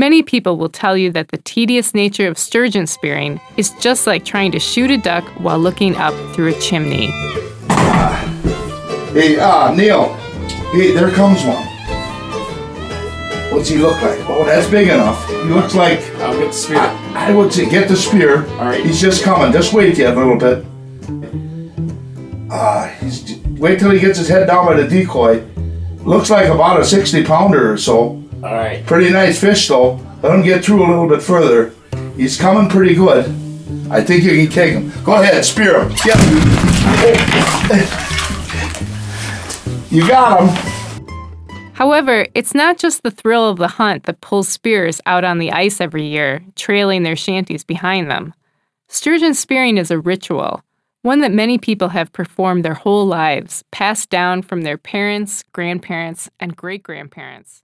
Many people will tell you that the tedious nature of sturgeon spearing is just like trying to shoot a duck while looking up through a chimney. Hey, uh, Neil. Hey, there comes one. What's he look like? Oh, that's big enough. He looks like I'll get the spear. I would say get the spear. All right. He's just coming. Just wait yet a little bit. Ah, he's wait till he gets his head down by the decoy. Looks like about a 60 pounder or so. All right. Pretty nice fish though. Let him get through a little bit further. He's coming pretty good. I think you can take him. Go ahead, spear him. Yep. You got him. However, it's not just the thrill of the hunt that pulls spears out on the ice every year, trailing their shanties behind them. Sturgeon spearing is a ritual, one that many people have performed their whole lives, passed down from their parents, grandparents, and great grandparents.